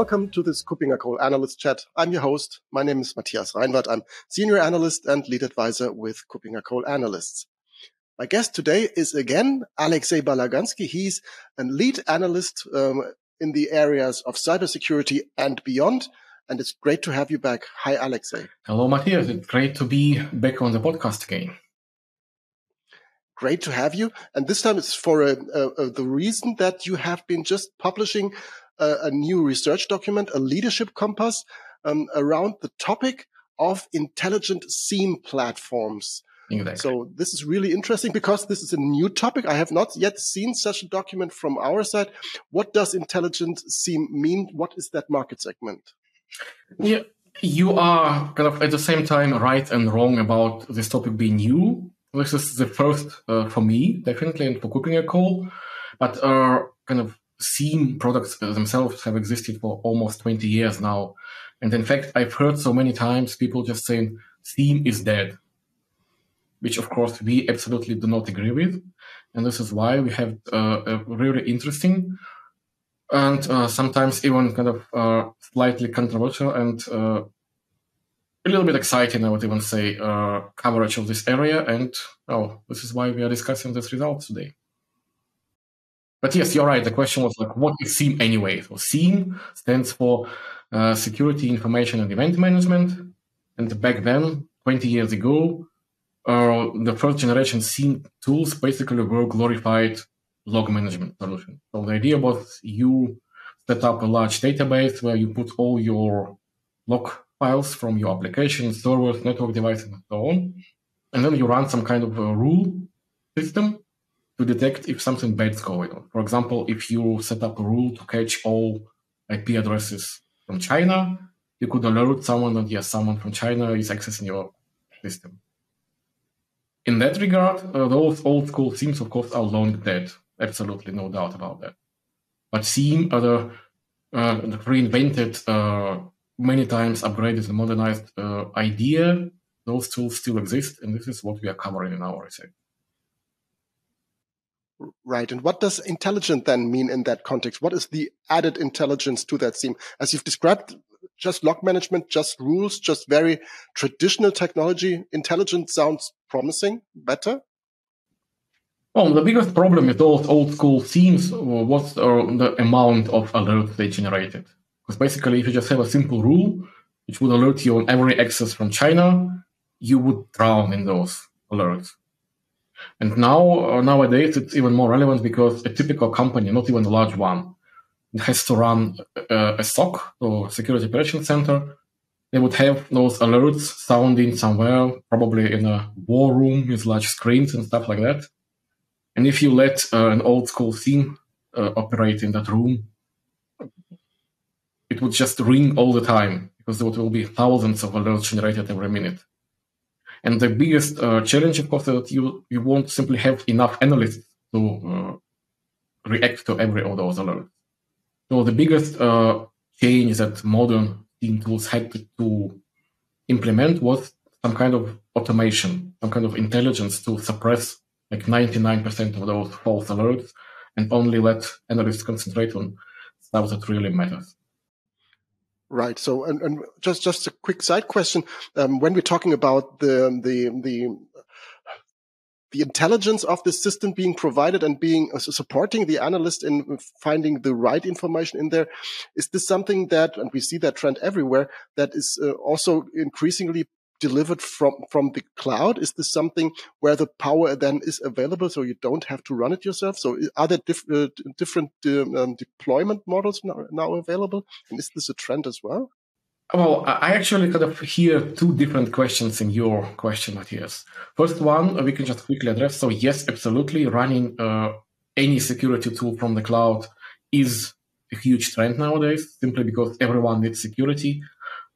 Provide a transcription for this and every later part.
Welcome to this KuppingerCole Analyst Chat. I'm your host. My name is Matthias Reinwarth. I'm Senior Analyst and Lead Advisor with KuppingerCole Analysts. My guest today is again Alexei Balaganski. He's a lead analyst um, in the areas of cybersecurity and beyond. And it's great to have you back. Hi, Alexei. Hello, Matthias. It's great to be back on the podcast again. Great to have you. And this time it's for a, a, a, the reason that you have been just publishing a, new research document, a leadership compass um, around the topic of intelligent SIEM platforms. Exactly. So this is really interesting because this is a new topic. I have not yet seen such a document from our side. What does intelligent SIEM mean? What is that market segment? Yeah, you are kind of at the same time right and wrong about this topic being new. This is the first uh, for me, definitely, and for call But uh, kind of SIEM products themselves have existed for almost 20 years now. And in fact, I've heard so many times people just saying SIEM is dead, which of course we absolutely do not agree with. And this is why we have uh, a really interesting and uh, sometimes even kind of uh, slightly controversial and uh, a little bit exciting, I would even say, uh, coverage of this area. And oh, this is why we are discussing this result today. But yes, you're right. The question was like, what is SIEM anyway? So SIEM stands for uh, Security Information and Event Management. And back then, 20 years ago, uh, the first generation SIEM tools basically were glorified log management solution. So the idea was you set up a large database where you put all your log files from your applications, servers, network devices, and so on. And then you run some kind of a rule system to detect if something bad is going on. For example, if you set up a rule to catch all IP addresses from China, you could alert someone that yes, someone from China is accessing your system. In that regard, uh, those old school SIEMs, of course, are long dead. Absolutely no doubt about that. But SIEM are the, uh, the reinvented, uh, many times upgraded and modernized uh, idea. Those tools still exist, and this is what we are covering in our research. Right. And what does intelligent then mean in that context? What is the added intelligence to that SIEM? As you've described, just log management, just rules, just very traditional technology. Intelligent sounds promising, better. Well, the biggest problem with those old school SIEMs was the amount of alerts they generated. Because basically, if you just have a simple rule which would alert you on every access from China, you would drown in those alerts. And now, uh, nowadays, it's even more relevant because a typical company, not even a large one, has to run uh, a SOC or Security Operations Center. They would have those alerts sounding somewhere, probably in a war room with large screens and stuff like that. And if you let uh, an old school SIEM uh, operate in that room, it would just ring all the time because there will be thousands of alerts generated every minute. And the biggest uh, challenge, of course, is that you, you won't simply have enough analysts to uh, react to every of those alerts. So the biggest uh, change that modern SIEM tools had to, to implement was some kind of automation, some kind of intelligence to suppress like 99% of those false alerts and only let analysts concentrate on stuff that really matters. Right. So, and, and just just a quick side question: um, when we're talking about the the the the intelligence of the system being provided and being uh, supporting the analyst in finding the right information in there, is this something that, and we see that trend everywhere, that is uh, also increasingly delivered from from the cloud? Is this something where the power then is available, so you don't have to run it yourself? So are there diff uh, different uh, um, deployment models now, now available, and is this a trend as well? Well, I actually kind of hear two different questions in your question, Matthias. First one, we can just quickly address. So yes, absolutely, running uh, any security tool from the cloud is a huge trend nowadays, simply because everyone needs security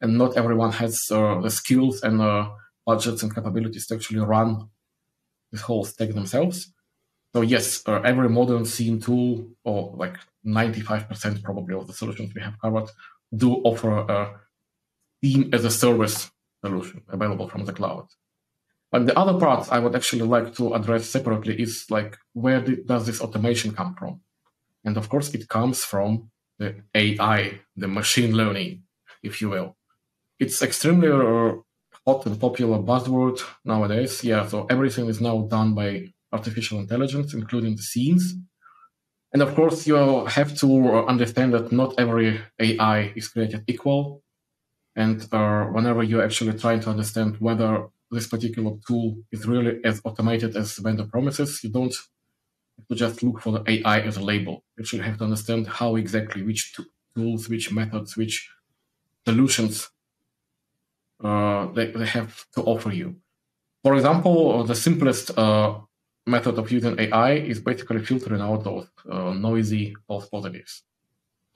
and not everyone has uh, the skills and uh, budgets and capabilities to actually run this whole stack themselves. So yes, uh, every modern SIEM tool, or like 95% probably of the solutions we have covered, do offer a SIEM as a service solution available from the cloud. But the other part I would actually like to address separately is like where does this automation come from? And of course, it comes from the AI, the machine learning, if you will. It's extremely uh, hot and popular buzzword nowadays. Yeah, so everything is now done by artificial intelligence, including the SIEMs. And of course, you have to understand that not every AI is created equal. And uh, whenever you're actually trying to understand whether this particular tool is really as automated as the vendor promises, you don't just look for the AI as a label. You actually have to understand how exactly which tools, which methods, which solutions uh, they, they have to offer you. For example, the simplest uh, method of using AI is basically filtering out those uh, noisy false positives.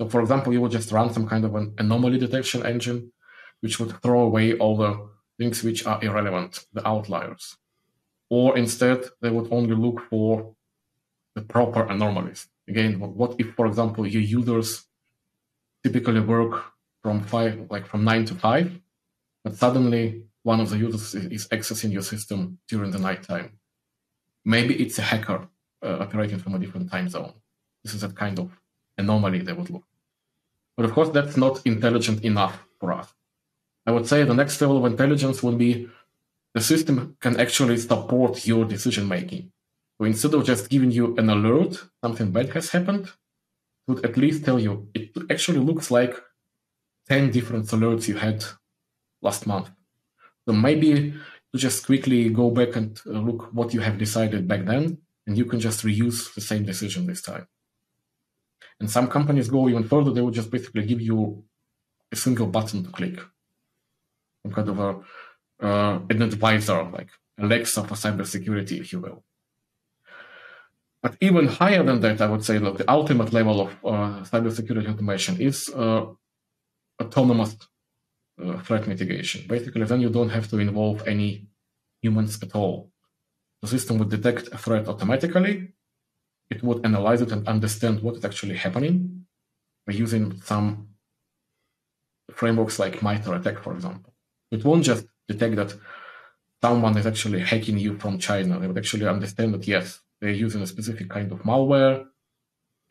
So, for example, you would just run some kind of an anomaly detection engine, which would throw away all the things which are irrelevant, the outliers. Or instead, they would only look for the proper anomalies. Again, what if, for example, your users typically work from five, like from nine to five, but suddenly one of the users is accessing your system during the nighttime? Maybe it's a hacker uh, operating from a different time zone. This is a kind of anomaly they would look. But of course, that's not intelligent enough for us. I would say the next level of intelligence would be the system can actually support your decision making. So instead of just giving you an alert, something bad has happened, it would at least tell you it actually looks like 10 different alerts you had last month. So maybe you just quickly go back and uh, look what you have decided back then, and you can just reuse the same decision this time. And some companies go even further, they will just basically give you a single button to click some kind of a uh, an advisor, like Alexa for cybersecurity, if you will. But even higher than that, I would say look, the ultimate level of uh, cybersecurity automation is uh, autonomous uh, threat mitigation. Basically, then you don't have to involve any humans at all. The system would detect a threat automatically. It would analyze it and understand what is actually happening by using some frameworks like MITRE ATT&CK, for example. It won't just detect that someone is actually hacking you from China. They would actually understand that, yes, they're using a specific kind of malware,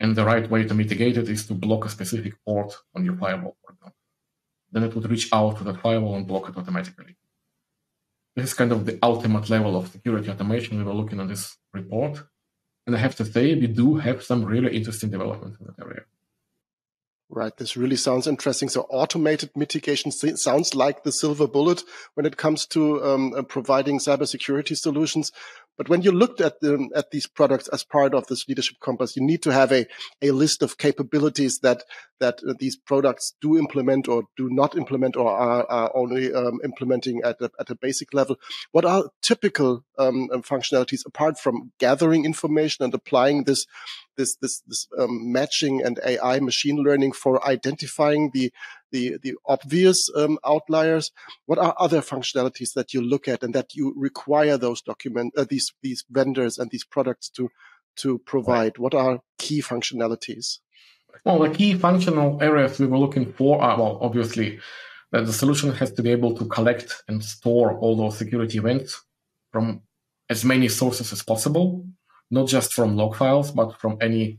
and the right way to mitigate it is to block a specific port on your firewall. Then it would reach out to that firewall and block it automatically. This is kind of the ultimate level of security automation we were looking at this report. And I have to say, we do have some really interesting developments in that area. Right. This really sounds interesting. So automated mitigation sounds like the silver bullet when it comes to um, uh, providing cybersecurity solutions. But when you looked at the, at these products as part of this leadership compass, you need to have a, a list of capabilities that that uh, these products do implement or do not implement or are, are only um, implementing at a, at a basic level. What are typical um, um functionalities apart from gathering information and applying this this this, this um, matching and AI machine learning for identifying the the, the obvious um, outliers? What are other functionalities that you look at and that you require those document uh, these these vendors and these products to to provide? What are key functionalities? Well, the key functional areas we were looking for are well, obviously that the solution has to be able to collect and store all those security events from as many sources as possible, not just from log files, but from any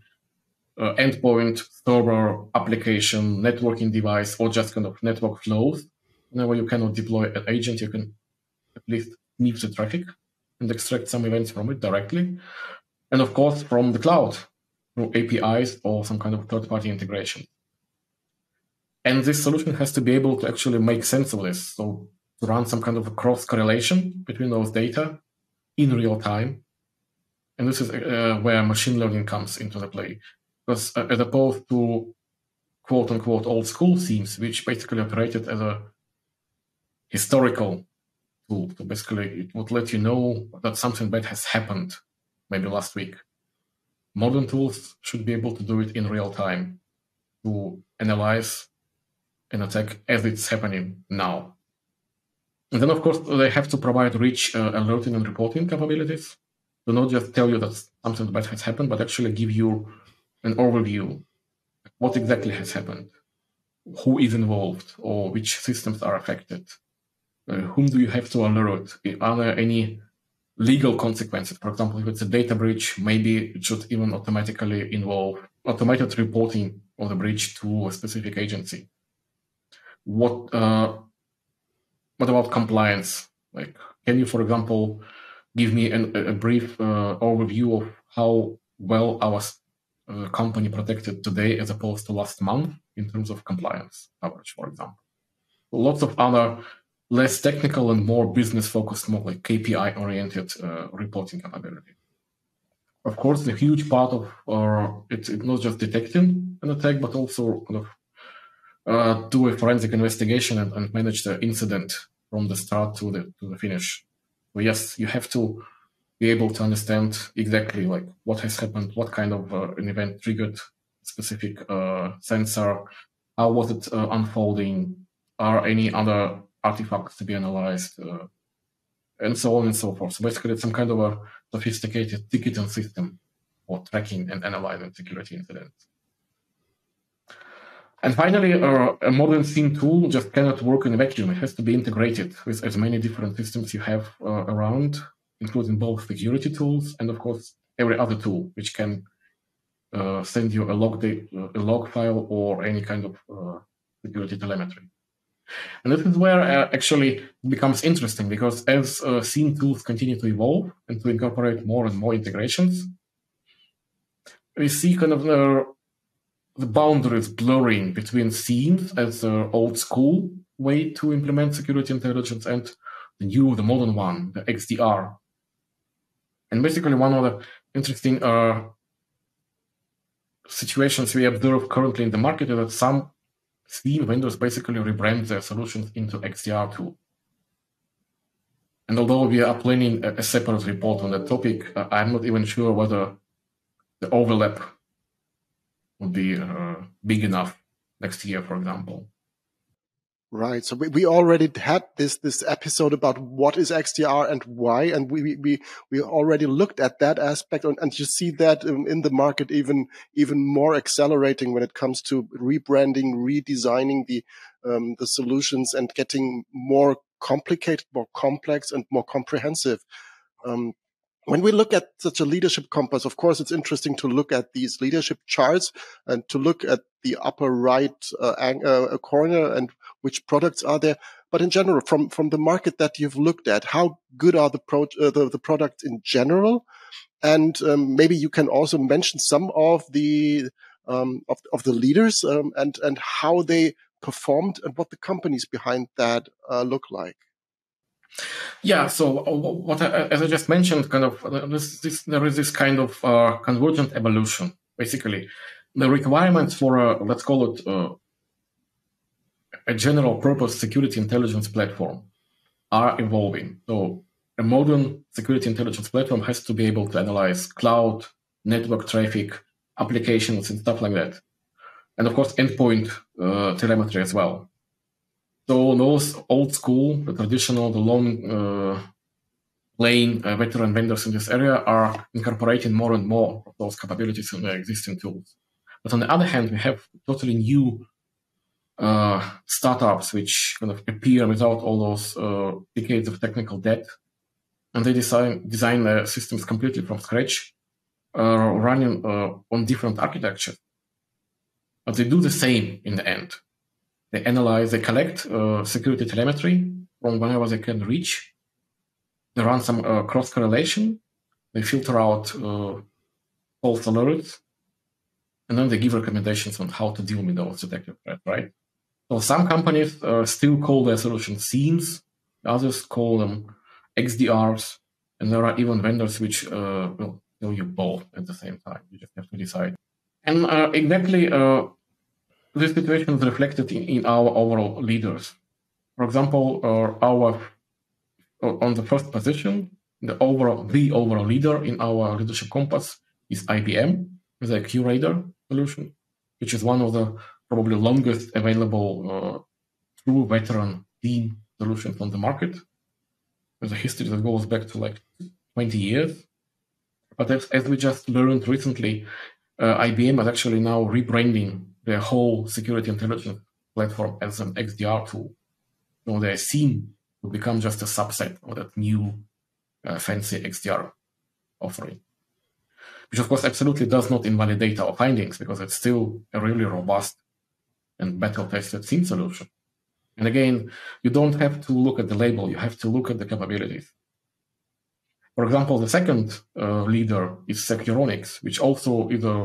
uh, endpoint, server, application, networking device, or just kind of network flows. Whenever you cannot deploy an agent, you can at least sniff the traffic and extract some events from it directly. And of course, from the cloud through APIs or some kind of third party integration. And this solution has to be able to actually make sense of this. So to run some kind of a cross correlation between those data in real time. And this is uh, where machine learning comes into the play because uh, as opposed to quote unquote old school SIEMs, which basically operated as a historical tool. So basically, it would let you know that something bad has happened maybe last week. Modern tools should be able to do it in real time to analyze an attack as it's happening now. And then, of course, they have to provide rich uh, alerting and reporting capabilities to not just tell you that something bad has happened, but actually give you an overview what exactly has happened who is involved or which systems are affected uh, whom do you have to alert are there any legal consequences for example if it's a data breach maybe it should even automatically involve automated reporting of the breach to a specific agency. What uh, what about compliance? Like, can you, for example, give me an, a brief uh, overview of how well our uh, company protected today as opposed to last month in terms of compliance coverage, for example? Lots of other less technical and more business focused, more like KPI oriented uh, reporting capability. Of course, the huge part of our it's, not just detecting an attack, but also kind of uh, do a forensic investigation and, and, manage the incident from the start to the to the finish. Yes, you have to be able to understand exactly like what has happened, what kind of uh, an event triggered specific uh, sensor, how was it uh, unfolding, are any other artifacts to be analyzed, uh, and so on and so forth. So basically, it's some kind of a sophisticated ticketing system for tracking and analyzing security incidents. And finally, uh, a modern SIEM tool just cannot work in a vacuum. It has to be integrated with as many different systems you have uh, around, including both security tools and, of course, every other tool which can uh, send you a log, a log file or any kind of uh, security telemetry. And this is where uh, actually it becomes interesting because as uh, SIEM tools continue to evolve and to incorporate more and more integrations, we see kind of the, boundaries blurring between SIEMs as the old school way to implement security intelligence and the new, the modern one, the XDR. And basically, one of the interesting uh, situations we observe currently in the market is that some SIEM vendors basically rebrand their solutions into XDR tool. And although we are planning a, separate report on that topic, uh, I'm not even sure whether the overlap would be uh, big enough next year, for example. Right. So we, we already had this, this episode about what is XDR and why. And we, we, we already looked at that aspect and, and you see that in, in the market even, even more accelerating when it comes to rebranding, redesigning the, um, the solutions and getting more complicated, more complex and more comprehensive. Um, when we look at such a leadership compass, of course, it's interesting to look at these leadership charts and to look at the upper right uh, uh, corner and which products are there. But in general, from from the market that you've looked at, how good are the pro uh, the, the products in general? And um, maybe you can also mention some of the um, of, of the leaders um, and and how they performed and what the companies behind that uh, look like. Yeah. So uh, what, I, as I just mentioned, kind of uh, this, this, there is this kind of uh, convergent evolution. Basically, the requirements for a let's call it uh, a general purpose security intelligence platform are evolving. So a modern security intelligence platform has to be able to analyze cloud, network traffic, applications, and stuff like that. And of course, endpoint uh, telemetry as well. So those old school, the traditional, the long uh, uh, veteran vendors in this area are incorporating more and more of those capabilities in their existing tools. But on the other hand, we have totally new uh, startups which kind of appear without all those uh, decades of technical debt, and they design design their systems completely from scratch, uh, running uh, on different architectures. But they do the same in the end. They analyze, they collect uh, security telemetry from whenever they can reach. They run some uh, cross correlation. They filter out uh, false alerts, and then they give recommendations on how to deal with those detected threats. Right. So some companies uh, still call their solution SIEMs. Others call them XDRs, and there are even vendors which uh, will tell you both at the same time. You just have to decide. And uh, exactly this situation is reflected in, in our overall leaders. For example, uh, our uh, on the first position, the overall the overall leader in our leadership compass is IBM with a QRadar solution, which is one of the probably longest available uh, true veteran SIEM solutions on the market. There's a history that goes back to like 20 years. But as, as we just learned recently, uh, IBM is actually now rebranding their whole security intelligence platform as an XDR tool. So they're seen to become just a subset of that new uh, fancy XDR offering. which of course absolutely does not invalidate our findings because it's still a really robust and battle tested SIEM solution. And again, you don't have to look at the label, you have to look at the capabilities. For example, the second uh, leader is Securonix, which also is a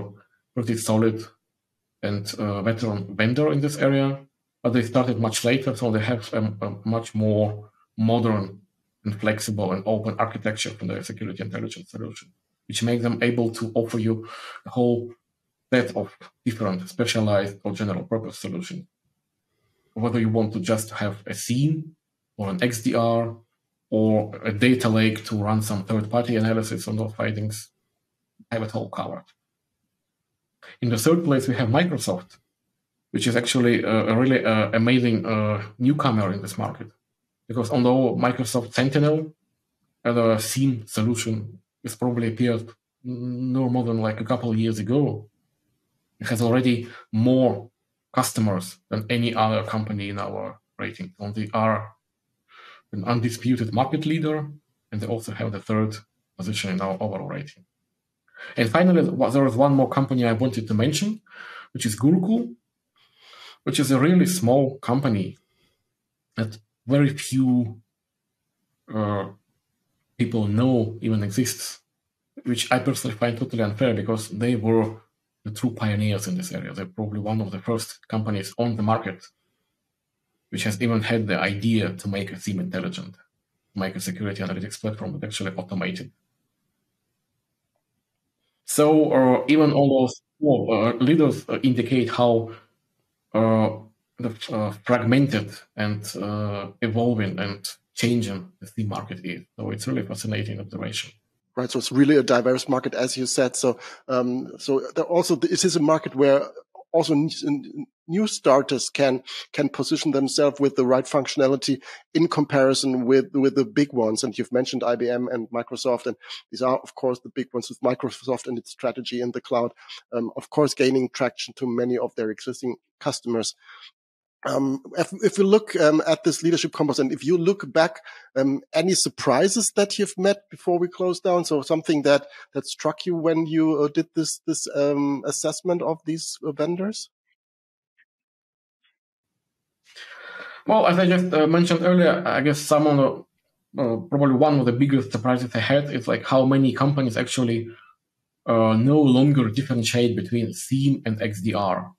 pretty solid and uh, veteran vendor in this area, but they started much later, so they have a, a much more modern and flexible and open architecture for their security intelligence solution, which makes them able to offer you a whole set of different specialized or general purpose solutions. Whether you want to just have a SIEM or an XDR or a data lake to run some third party analysis on those findings, have it all covered. In the third place, we have Microsoft, which is actually a, really uh, amazing uh, newcomer in this market. Because although Microsoft Sentinel as a SIEM solution is probably appeared no more than like a couple of years ago, it has already more customers than any other company in our rating. And they are an undisputed market leader, and they also have the third position in our overall rating. And finally, there is one more company I wanted to mention, which is Gurukul, which is a really small company that very few uh, people know even exists, which I personally find totally unfair because they were the true pioneers in this area. They're probably one of the first companies on the market which has even had the idea to make a SIEM intelligent, make a security analytics platform that actually automated. So uh, even all those well, uh, leaders uh, indicate how uh, the, fragmented and evolving and changing the market is. So it's really fascinating observation right? So it's really a diverse market, as you said. So, um, so also this is a market where also new starters can can position themselves with the right functionality in comparison with with the big ones. And you've mentioned IBM and Microsoft, and these are of course the big ones with Microsoft and its strategy in the cloud. Um, of course, gaining traction to many of their existing customers. Um, if, if, we look um, at this leadership compass, and if you look back, um, any surprises that you've met before we close down? So something that that struck you when you uh, did this this um, assessment of these uh, vendors? Well, as I just uh, mentioned earlier, I guess some of the uh, probably one of the biggest surprises I had is like how many companies actually uh, no longer differentiate between SIEM and XDR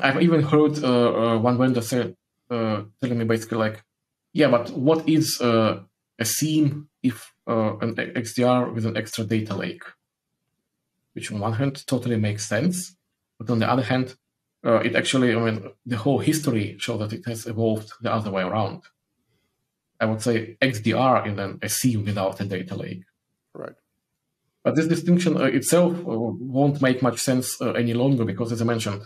I've even heard uh, uh, one vendor say, uh, telling me basically like, yeah, but what is uh, a SIEM if an XDR with an extra data lake? Which on one hand totally makes sense, but on the other hand, uh, it actually, I mean, the whole history shows that it has evolved the other way around. I would say XDR is then a SIEM without a data lake. Right. But this distinction itself won't make much sense any longer because, as I mentioned,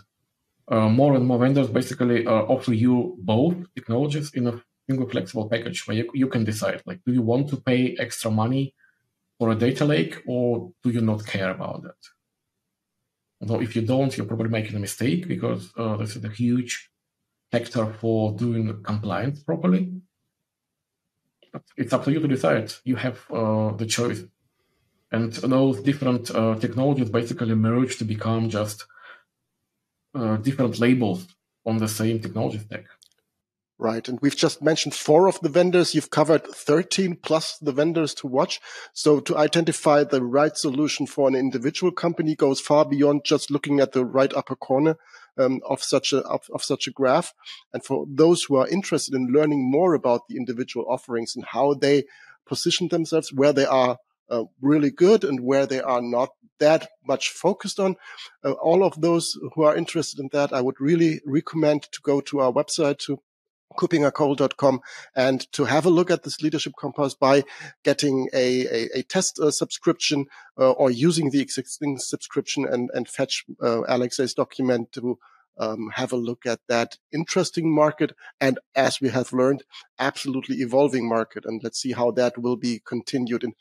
uh, more and more vendors basically uh, offer you both technologies in a single flexible package where you, you can decide like do you want to pay extra money for a data lake or do you not care about that although if you don't you're probably making a mistake because uh, this is a huge factor for doing compliance properly. But it's up to you to decide. You have uh, the choice. And those different uh, technologies basically merge to become just uh, different labels on the same technology stack. Right. And we've just mentioned four of the vendors. You've covered 13 plus the vendors to watch. So to identify the right solution for an individual company goes far beyond just looking at the right upper corner um, of such a of, of, such a graph. And for those who are interested in learning more about the individual offerings and how they position themselves, where they are uh, really good and where they are not that much focused on. Uh, all of those who are interested in that, I would really recommend to go to our website to kuppingercole.com and to have a look at this leadership compass by getting a, a, a test uh, subscription uh, or using the existing subscription and, and fetch uh, document to um, have a look at that interesting market and as we have learned absolutely evolving market and let's see how that will be continued in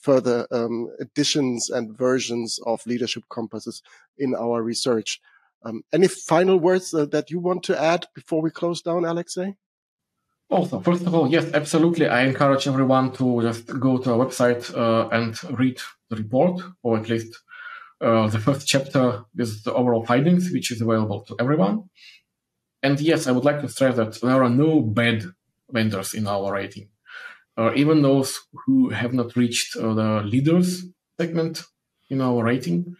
further um, additions and versions of leadership compasses in our research. Um, any final words uh, that you want to add before we close down, Alexei? Also, first of all, yes, absolutely. I encourage everyone to just go to our website uh, and read the report, or at least uh, the first chapter with the overall findings, which is available to everyone. And yes, I would like to stress that there are no bad vendors in our rating. Uh, even those who have not reached uh, the leaders segment in our rating,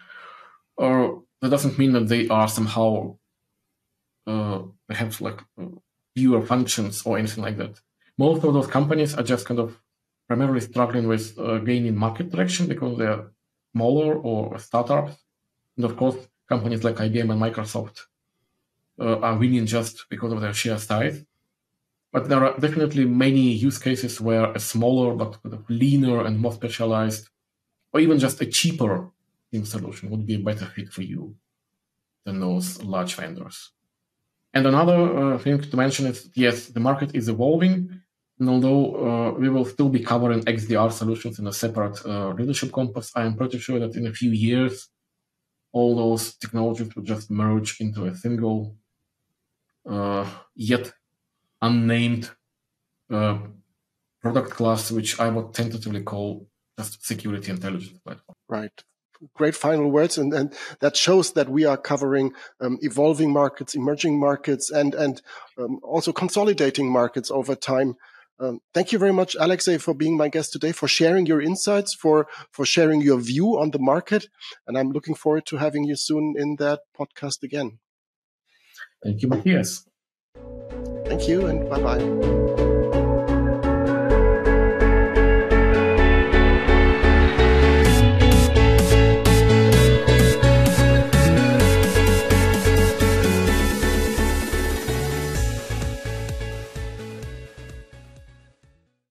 or that doesn't mean that they are somehow uh, like fewer functions or anything like that. Most of those companies are just kind of primarily struggling with uh, gaining market traction because they're smaller or startups. And of course, companies like IBM and Microsoft uh, are winning just because of their sheer size. But there are definitely many use cases where a smaller but kind of leaner and more specialized, or even just a cheaper SIEM solution would be a better fit for you than those large vendors. And another uh, thing to mention is yes, the market is evolving. And although uh, we will still be covering XDR solutions in a separate uh, leadership compass, I am pretty sure that in a few years, all those technologies will just merge into a single, uh, yet unnamed uh, product class, which I would tentatively call just security intelligence platform. Right great final words and, and that shows that we are covering um, evolving markets emerging markets and and um, also consolidating markets over time. Um, thank you very much alexei for being my guest today for sharing your insights for for sharing your view on the market and i'm looking forward to having you soon in that podcast again. Thank you matthias. Thank you and bye bye